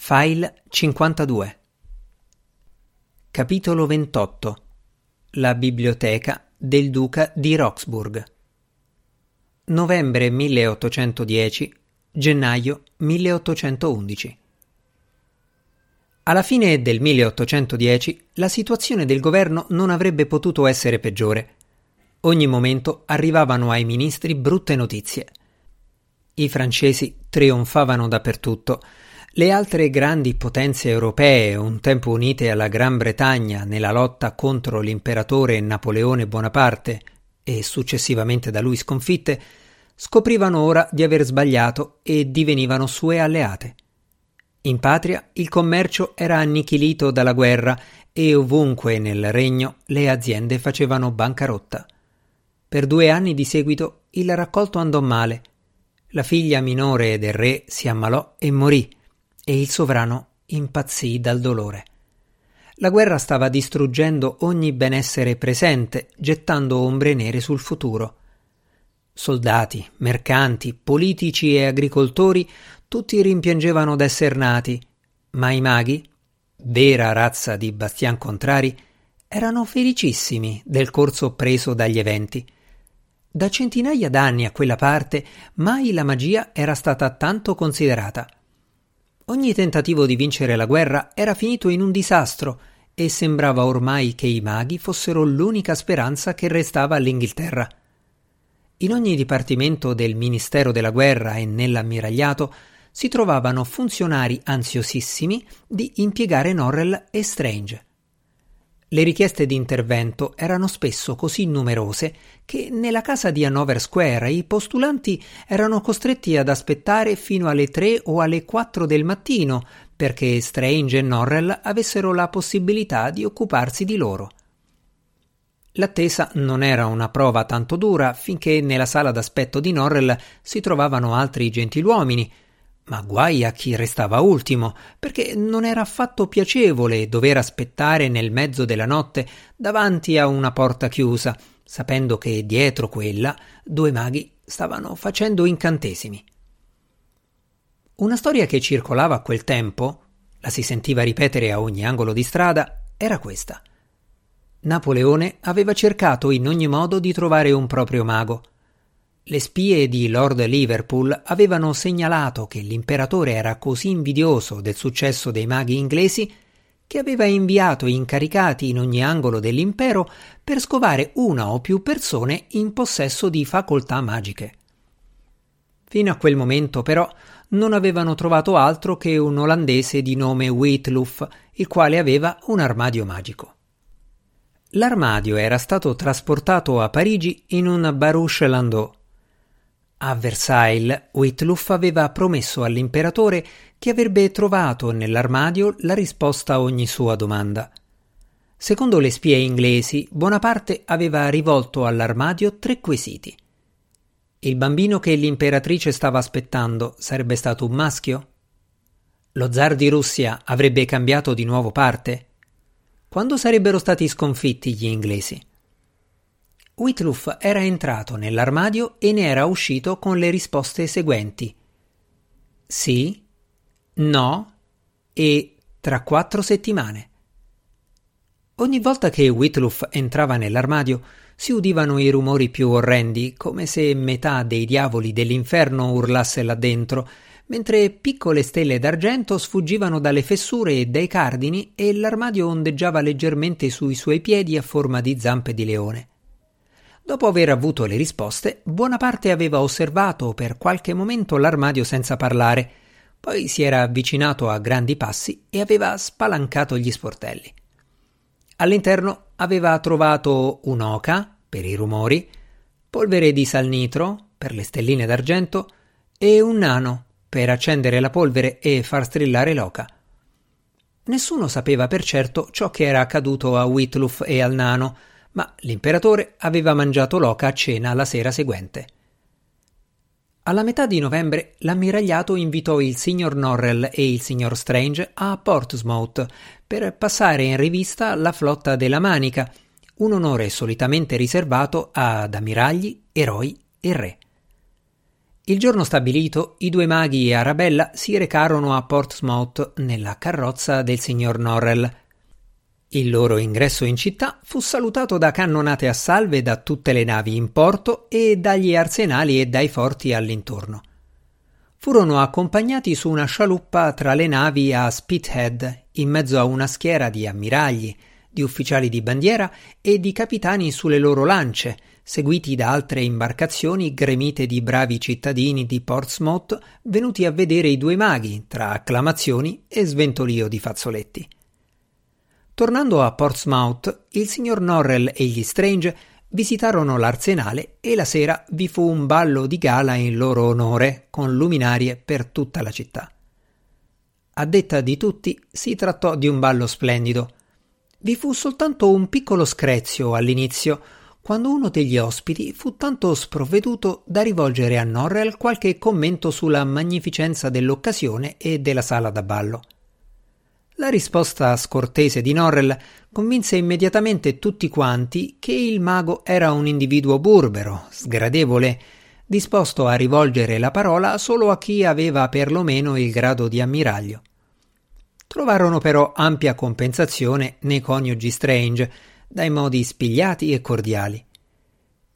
File 52 Capitolo 28 La biblioteca del duca di Roxburgh Novembre 1810 Gennaio 1811 Alla fine del 1810 la situazione del governo non avrebbe potuto essere peggiore. Ogni momento arrivavano ai ministri brutte notizie. I francesi trionfavano dappertutto le altre grandi potenze europee, un tempo unite alla Gran Bretagna nella lotta contro l'imperatore Napoleone Bonaparte e successivamente da lui sconfitte, scoprivano ora di aver sbagliato e divenivano sue alleate. In patria il commercio era annichilito dalla guerra e ovunque nel regno le aziende facevano bancarotta. Per due anni di seguito il raccolto andò male. La figlia minore del re si ammalò e morì e il sovrano impazzì dal dolore. La guerra stava distruggendo ogni benessere presente, gettando ombre nere sul futuro. Soldati, mercanti, politici e agricoltori tutti rimpiangevano d'esser nati, ma i maghi, vera razza di bastian contrari, erano felicissimi del corso preso dagli eventi. Da centinaia d'anni a quella parte mai la magia era stata tanto considerata. Ogni tentativo di vincere la guerra era finito in un disastro e sembrava ormai che i maghi fossero l'unica speranza che restava all'Inghilterra. In ogni dipartimento del Ministero della Guerra e nell'ammiragliato si trovavano funzionari ansiosissimi di impiegare Norrell e Strange. Le richieste di intervento erano spesso così numerose che nella casa di Hanover Square i postulanti erano costretti ad aspettare fino alle tre o alle quattro del mattino perché Strange e Norrell avessero la possibilità di occuparsi di loro. L'attesa non era una prova tanto dura finché nella sala d'aspetto di Norrell si trovavano altri gentiluomini, ma guai a chi restava ultimo, perché non era affatto piacevole dover aspettare nel mezzo della notte davanti a una porta chiusa, sapendo che dietro quella due maghi stavano facendo incantesimi. Una storia che circolava a quel tempo, la si sentiva ripetere a ogni angolo di strada, era questa. Napoleone aveva cercato in ogni modo di trovare un proprio mago, le spie di Lord Liverpool avevano segnalato che l'imperatore era così invidioso del successo dei maghi inglesi che aveva inviato incaricati in ogni angolo dell'impero per scovare una o più persone in possesso di facoltà magiche. Fino a quel momento, però, non avevano trovato altro che un olandese di nome Whitluff, il quale aveva un armadio magico. L'armadio era stato trasportato a Parigi in un barouche landau a Versailles, Whitluff aveva promesso all'imperatore che avrebbe trovato nell'armadio la risposta a ogni sua domanda. Secondo le spie inglesi, Bonaparte aveva rivolto all'armadio tre quesiti. Il bambino che l'imperatrice stava aspettando sarebbe stato un maschio? Lo zar di Russia avrebbe cambiato di nuovo parte? Quando sarebbero stati sconfitti gli inglesi? Whitluff era entrato nell'armadio e ne era uscito con le risposte seguenti: sì, no e tra quattro settimane. Ogni volta che Whitluff entrava nell'armadio si udivano i rumori più orrendi, come se metà dei diavoli dell'inferno urlasse là dentro, mentre piccole stelle d'argento sfuggivano dalle fessure e dai cardini e l'armadio ondeggiava leggermente sui suoi piedi a forma di zampe di leone. Dopo aver avuto le risposte, Buonaparte aveva osservato per qualche momento l'armadio senza parlare, poi si era avvicinato a grandi passi e aveva spalancato gli sportelli. All'interno aveva trovato un'oca, per i rumori, polvere di salnitro, per le stelline d'argento, e un nano, per accendere la polvere e far strillare l'oca. Nessuno sapeva per certo ciò che era accaduto a Whitluff e al nano, ma l'imperatore aveva mangiato l'oca a cena la sera seguente. Alla metà di novembre l'ammiragliato invitò il signor Norrell e il signor Strange a Portsmouth per passare in rivista la flotta della Manica, un onore solitamente riservato ad ammiragli, eroi e re. Il giorno stabilito, i due maghi e Arabella si recarono a Portsmouth nella carrozza del signor Norrell. Il loro ingresso in città fu salutato da cannonate a salve da tutte le navi in porto e dagli arsenali e dai forti all'intorno. Furono accompagnati su una scialuppa tra le navi a Spithead, in mezzo a una schiera di ammiragli, di ufficiali di bandiera e di capitani sulle loro lance, seguiti da altre imbarcazioni gremite di bravi cittadini di Portsmouth venuti a vedere i due maghi tra acclamazioni e sventolio di fazzoletti. Tornando a Portsmouth, il signor Norrell e gli Strange visitarono l'arsenale e la sera vi fu un ballo di gala in loro onore con luminarie per tutta la città. A detta di tutti si trattò di un ballo splendido. Vi fu soltanto un piccolo screzio all'inizio, quando uno degli ospiti fu tanto sprovveduto da rivolgere a Norrell qualche commento sulla magnificenza dell'occasione e della sala da ballo. La risposta scortese di Norrell convinse immediatamente tutti quanti che il mago era un individuo burbero, sgradevole, disposto a rivolgere la parola solo a chi aveva perlomeno il grado di ammiraglio. Trovarono però ampia compensazione nei coniugi Strange, dai modi spigliati e cordiali.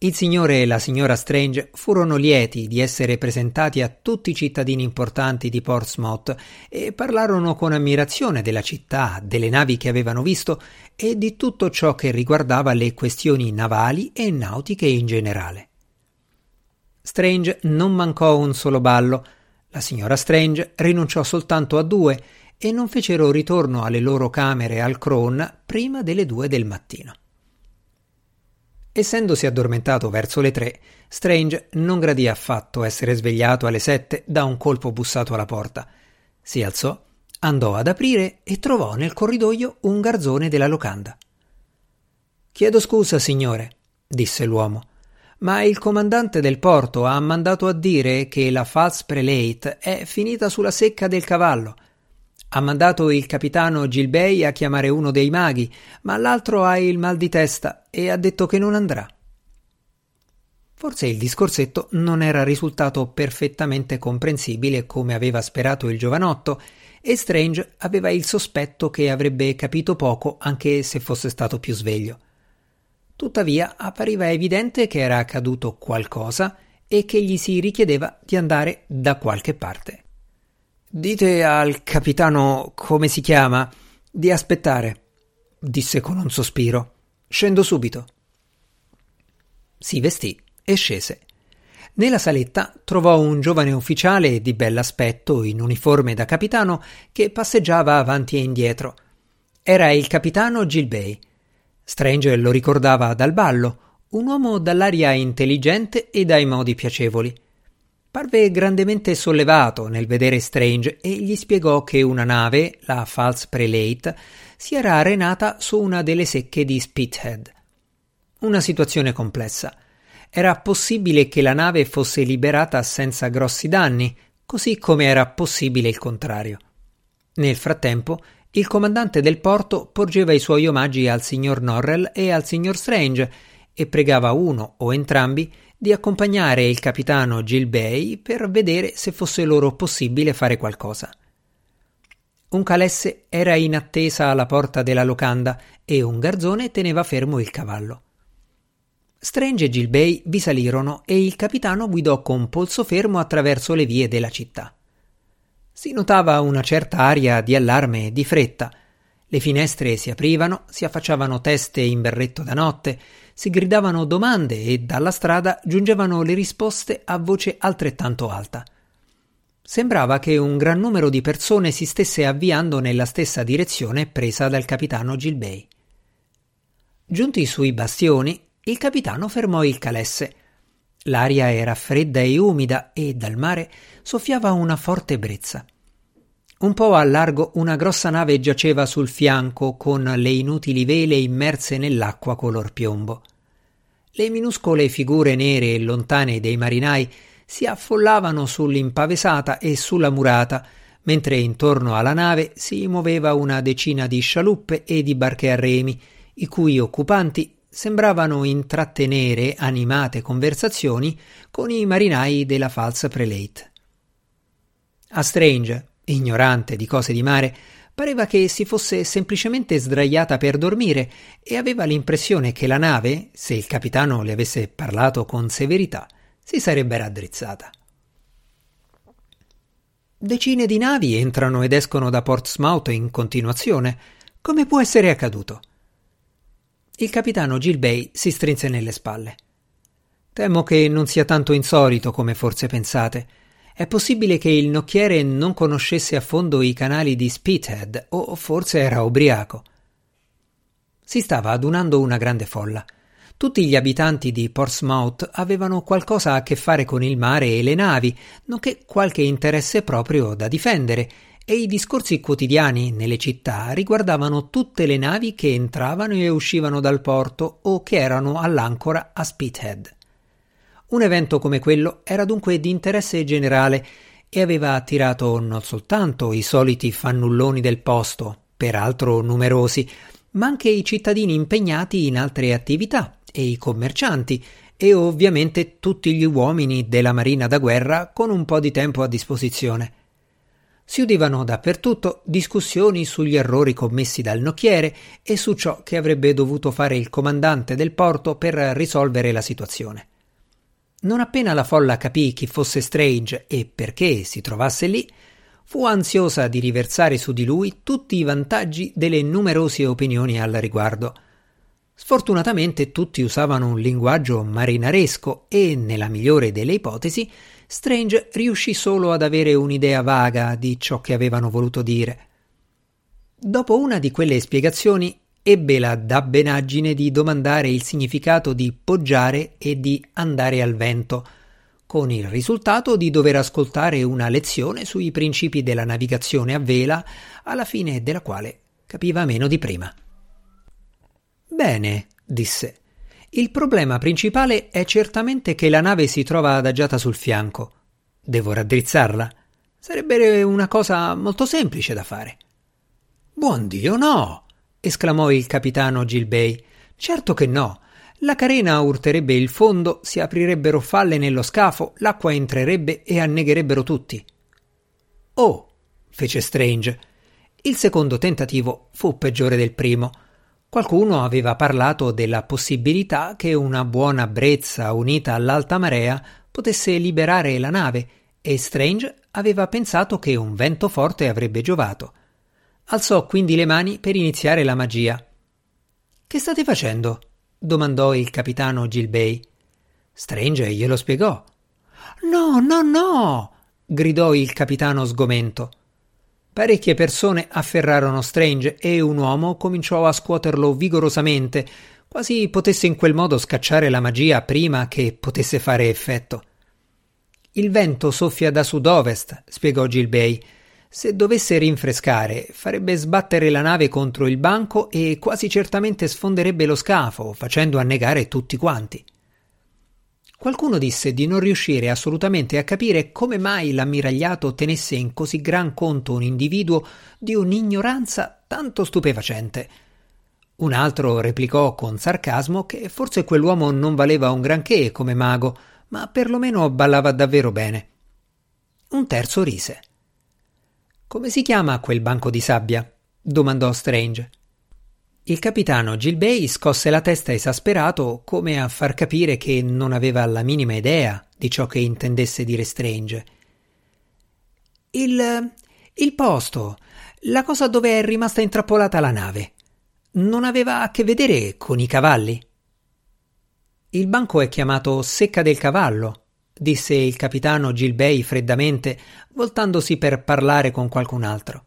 Il signore e la signora Strange furono lieti di essere presentati a tutti i cittadini importanti di Portsmouth e parlarono con ammirazione della città, delle navi che avevano visto e di tutto ciò che riguardava le questioni navali e nautiche in generale. Strange non mancò un solo ballo. La signora Strange rinunciò soltanto a due e non fecero ritorno alle loro camere al Crown prima delle due del mattino. Essendosi addormentato verso le tre, Strange non gradì affatto essere svegliato alle sette da un colpo bussato alla porta. Si alzò, andò ad aprire e trovò nel corridoio un garzone della locanda. Chiedo scusa, signore, disse l'uomo, ma il comandante del porto ha mandato a dire che la False Prelate è finita sulla secca del cavallo ha mandato il capitano Gilbey a chiamare uno dei maghi, ma l'altro ha il mal di testa e ha detto che non andrà. Forse il discorsetto non era risultato perfettamente comprensibile come aveva sperato il giovanotto, e Strange aveva il sospetto che avrebbe capito poco anche se fosse stato più sveglio. Tuttavia appariva evidente che era accaduto qualcosa e che gli si richiedeva di andare da qualche parte. Dite al capitano come si chiama di aspettare, disse con un sospiro. Scendo subito. Si vestì e scese. Nella saletta trovò un giovane ufficiale di bell'aspetto in uniforme da capitano che passeggiava avanti e indietro. Era il capitano Gilbey. Strange lo ricordava dal ballo, un uomo dall'aria intelligente e dai modi piacevoli. Parve grandemente sollevato nel vedere Strange e gli spiegò che una nave, la False Prelate, si era arenata su una delle secche di Spithead. Una situazione complessa. Era possibile che la nave fosse liberata senza grossi danni, così come era possibile il contrario. Nel frattempo, il comandante del porto porgeva i suoi omaggi al signor Norrell e al signor Strange e pregava uno o entrambi di accompagnare il capitano Gilbey per vedere se fosse loro possibile fare qualcosa. Un calesse era in attesa alla porta della locanda e un garzone teneva fermo il cavallo. Strange e Gilbey vi salirono e il capitano guidò con polso fermo attraverso le vie della città. Si notava una certa aria di allarme e di fretta. Le finestre si aprivano, si affacciavano teste in berretto da notte, si gridavano domande e dalla strada giungevano le risposte a voce altrettanto alta. Sembrava che un gran numero di persone si stesse avviando nella stessa direzione presa dal capitano Gilbey. Giunti sui bastioni, il capitano fermò il calesse. L'aria era fredda e umida e dal mare soffiava una forte brezza. Un po' a largo una grossa nave giaceva sul fianco con le inutili vele immerse nell'acqua color piombo. Le minuscole figure nere e lontane dei marinai si affollavano sull'impavesata e sulla murata, mentre intorno alla nave si muoveva una decina di scialuppe e di barche a remi, i cui occupanti sembravano intrattenere animate conversazioni con i marinai della False Prelate. A Strange, ignorante di cose di mare, pareva che si fosse semplicemente sdraiata per dormire e aveva l'impressione che la nave, se il capitano le avesse parlato con severità, si sarebbe raddrizzata. Decine di navi entrano ed escono da Portsmouth in continuazione. Come può essere accaduto? Il capitano Gilbey si strinse nelle spalle. Temo che non sia tanto insolito come forse pensate. È possibile che il nocchiere non conoscesse a fondo i canali di Spithead o forse era ubriaco. Si stava adunando una grande folla. Tutti gli abitanti di Portsmouth avevano qualcosa a che fare con il mare e le navi, nonché qualche interesse proprio da difendere, e i discorsi quotidiani nelle città riguardavano tutte le navi che entravano e uscivano dal porto o che erano all'ancora a Spithead. Un evento come quello era dunque di interesse generale e aveva attirato non soltanto i soliti fannulloni del posto, peraltro numerosi, ma anche i cittadini impegnati in altre attività e i commercianti e ovviamente tutti gli uomini della marina da guerra con un po' di tempo a disposizione. Si udivano dappertutto discussioni sugli errori commessi dal nocchiere e su ciò che avrebbe dovuto fare il comandante del porto per risolvere la situazione. Non appena la folla capì chi fosse Strange e perché si trovasse lì, fu ansiosa di riversare su di lui tutti i vantaggi delle numerose opinioni al riguardo. Sfortunatamente tutti usavano un linguaggio marinaresco e, nella migliore delle ipotesi, Strange riuscì solo ad avere un'idea vaga di ciò che avevano voluto dire. Dopo una di quelle spiegazioni ebbe la dabbenaggine di domandare il significato di poggiare e di andare al vento, con il risultato di dover ascoltare una lezione sui principi della navigazione a vela, alla fine della quale capiva meno di prima. Bene, disse. Il problema principale è certamente che la nave si trova adagiata sul fianco. Devo raddrizzarla? Sarebbe una cosa molto semplice da fare. Buon Dio, no! Esclamò il capitano Gilbey. Certo che no. La carena urterebbe il fondo, si aprirebbero falle nello scafo, l'acqua entrerebbe e annegherebbero tutti. Oh, fece Strange. Il secondo tentativo fu peggiore del primo. Qualcuno aveva parlato della possibilità che una buona brezza unita all'alta marea potesse liberare la nave e Strange aveva pensato che un vento forte avrebbe giovato. Alzò quindi le mani per iniziare la magia. Che state facendo? domandò il capitano Gilbey. Strange glielo spiegò. No, no, no! gridò il capitano sgomento. Parecchie persone afferrarono Strange e un uomo cominciò a scuoterlo vigorosamente, quasi potesse in quel modo scacciare la magia prima che potesse fare effetto. Il vento soffia da sud-ovest, spiegò Gilbey. Se dovesse rinfrescare, farebbe sbattere la nave contro il banco e quasi certamente sfonderebbe lo scafo, facendo annegare tutti quanti. Qualcuno disse di non riuscire assolutamente a capire come mai l'ammiragliato tenesse in così gran conto un individuo di un'ignoranza tanto stupefacente. Un altro replicò con sarcasmo che forse quell'uomo non valeva un granché come mago, ma perlomeno ballava davvero bene. Un terzo rise. Come si chiama quel banco di sabbia? domandò Strange. Il capitano Gilbey scosse la testa esasperato come a far capire che non aveva la minima idea di ciò che intendesse dire Strange. Il. il posto, la cosa dove è rimasta intrappolata la nave. Non aveva a che vedere con i cavalli. Il banco è chiamato Secca del Cavallo, disse il capitano Gilbey freddamente, voltandosi per parlare con qualcun altro.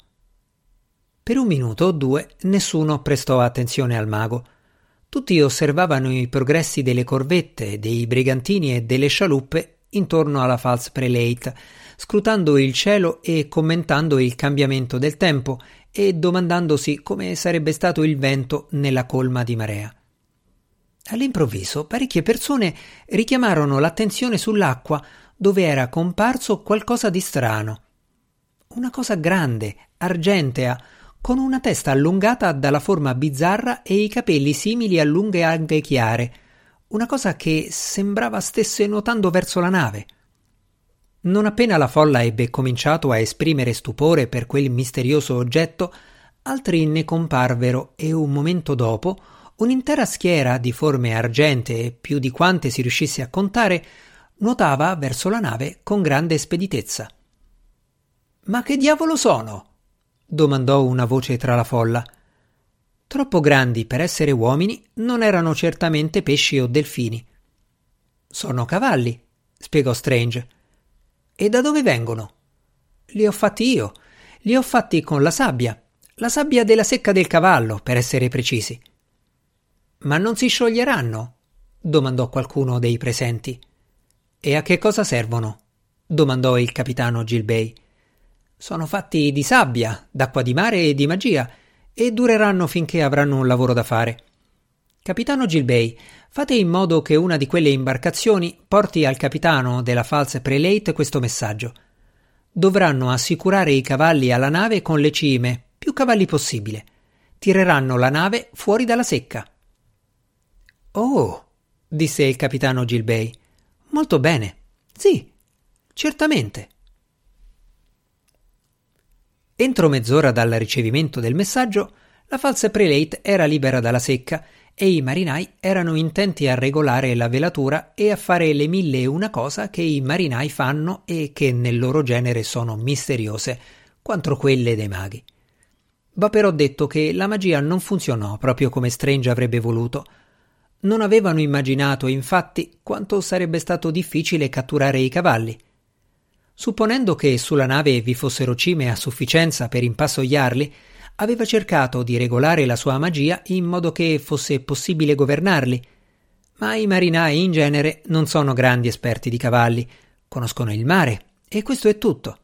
Per un minuto o due nessuno prestò attenzione al mago. Tutti osservavano i progressi delle corvette, dei brigantini e delle scialuppe intorno alla False Prelate, scrutando il cielo e commentando il cambiamento del tempo e domandandosi come sarebbe stato il vento nella colma di marea. All'improvviso parecchie persone richiamarono l'attenzione sull'acqua dove era comparso qualcosa di strano. Una cosa grande, argentea, con una testa allungata dalla forma bizzarra e i capelli simili a lunghe alghe chiare, una cosa che sembrava stesse nuotando verso la nave. Non appena la folla ebbe cominciato a esprimere stupore per quel misterioso oggetto, altri ne comparvero e un momento dopo un'intera schiera di forme argentee, più di quante si riuscisse a contare, nuotava verso la nave con grande speditezza. Ma che diavolo sono? domandò una voce tra la folla. Troppo grandi per essere uomini, non erano certamente pesci o delfini. Sono cavalli, spiegò Strange. E da dove vengono? Li ho fatti io. Li ho fatti con la sabbia. La sabbia della secca del cavallo, per essere precisi. Ma non si scioglieranno? domandò qualcuno dei presenti. E a che cosa servono? domandò il capitano Gilbey. Sono fatti di sabbia, d'acqua di mare e di magia, e dureranno finché avranno un lavoro da fare. Capitano Gilbey, fate in modo che una di quelle imbarcazioni porti al capitano della False Prelate questo messaggio. Dovranno assicurare i cavalli alla nave con le cime, più cavalli possibile. Tireranno la nave fuori dalla secca. Oh, disse il capitano Gilbey. Molto bene. Sì, certamente. Entro mezz'ora dal ricevimento del messaggio, la falsa prelate era libera dalla secca e i marinai erano intenti a regolare la velatura e a fare le mille e una cosa che i marinai fanno e che nel loro genere sono misteriose, quanto quelle dei maghi. Va però detto che la magia non funzionò proprio come Strange avrebbe voluto. Non avevano immaginato, infatti, quanto sarebbe stato difficile catturare i cavalli. Supponendo che sulla nave vi fossero cime a sufficienza per impassogliarli, aveva cercato di regolare la sua magia in modo che fosse possibile governarli. Ma i marinai in genere non sono grandi esperti di cavalli, conoscono il mare, e questo è tutto.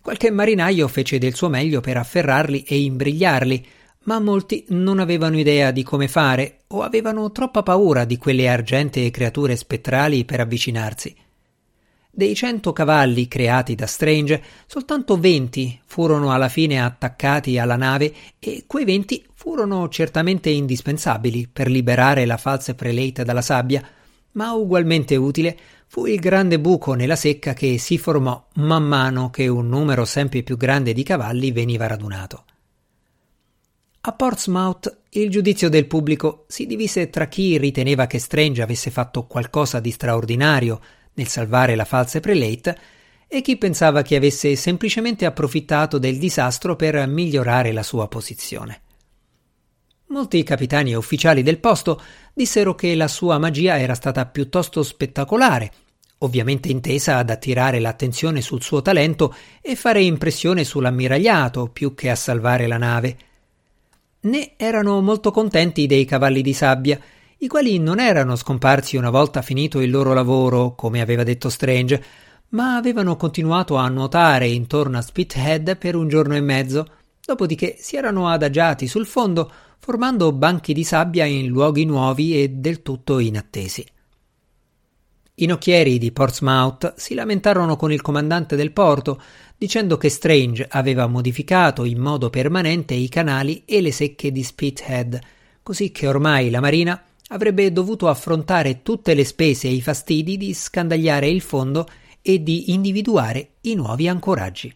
Qualche marinaio fece del suo meglio per afferrarli e imbrigliarli, ma molti non avevano idea di come fare o avevano troppa paura di quelle argentee creature spettrali per avvicinarsi. Dei cento cavalli creati da Strange, soltanto venti furono alla fine attaccati alla nave e quei venti furono certamente indispensabili per liberare la falsa prelate dalla sabbia, ma ugualmente utile fu il grande buco nella secca che si formò man mano che un numero sempre più grande di cavalli veniva radunato. A Portsmouth il giudizio del pubblico si divise tra chi riteneva che Strange avesse fatto qualcosa di straordinario nel salvare la falsa prelate e chi pensava che avesse semplicemente approfittato del disastro per migliorare la sua posizione. Molti capitani e ufficiali del posto dissero che la sua magia era stata piuttosto spettacolare, ovviamente intesa ad attirare l'attenzione sul suo talento e fare impressione sull'ammiragliato più che a salvare la nave. Né erano molto contenti dei cavalli di sabbia, i quali non erano scomparsi una volta finito il loro lavoro, come aveva detto Strange, ma avevano continuato a nuotare intorno a Spithead per un giorno e mezzo, dopodiché si erano adagiati sul fondo, formando banchi di sabbia in luoghi nuovi e del tutto inattesi. I nocchieri di Portsmouth si lamentarono con il comandante del porto, dicendo che Strange aveva modificato in modo permanente i canali e le secche di Spithead, così che ormai la marina avrebbe dovuto affrontare tutte le spese e i fastidi di scandagliare il fondo e di individuare i nuovi ancoraggi.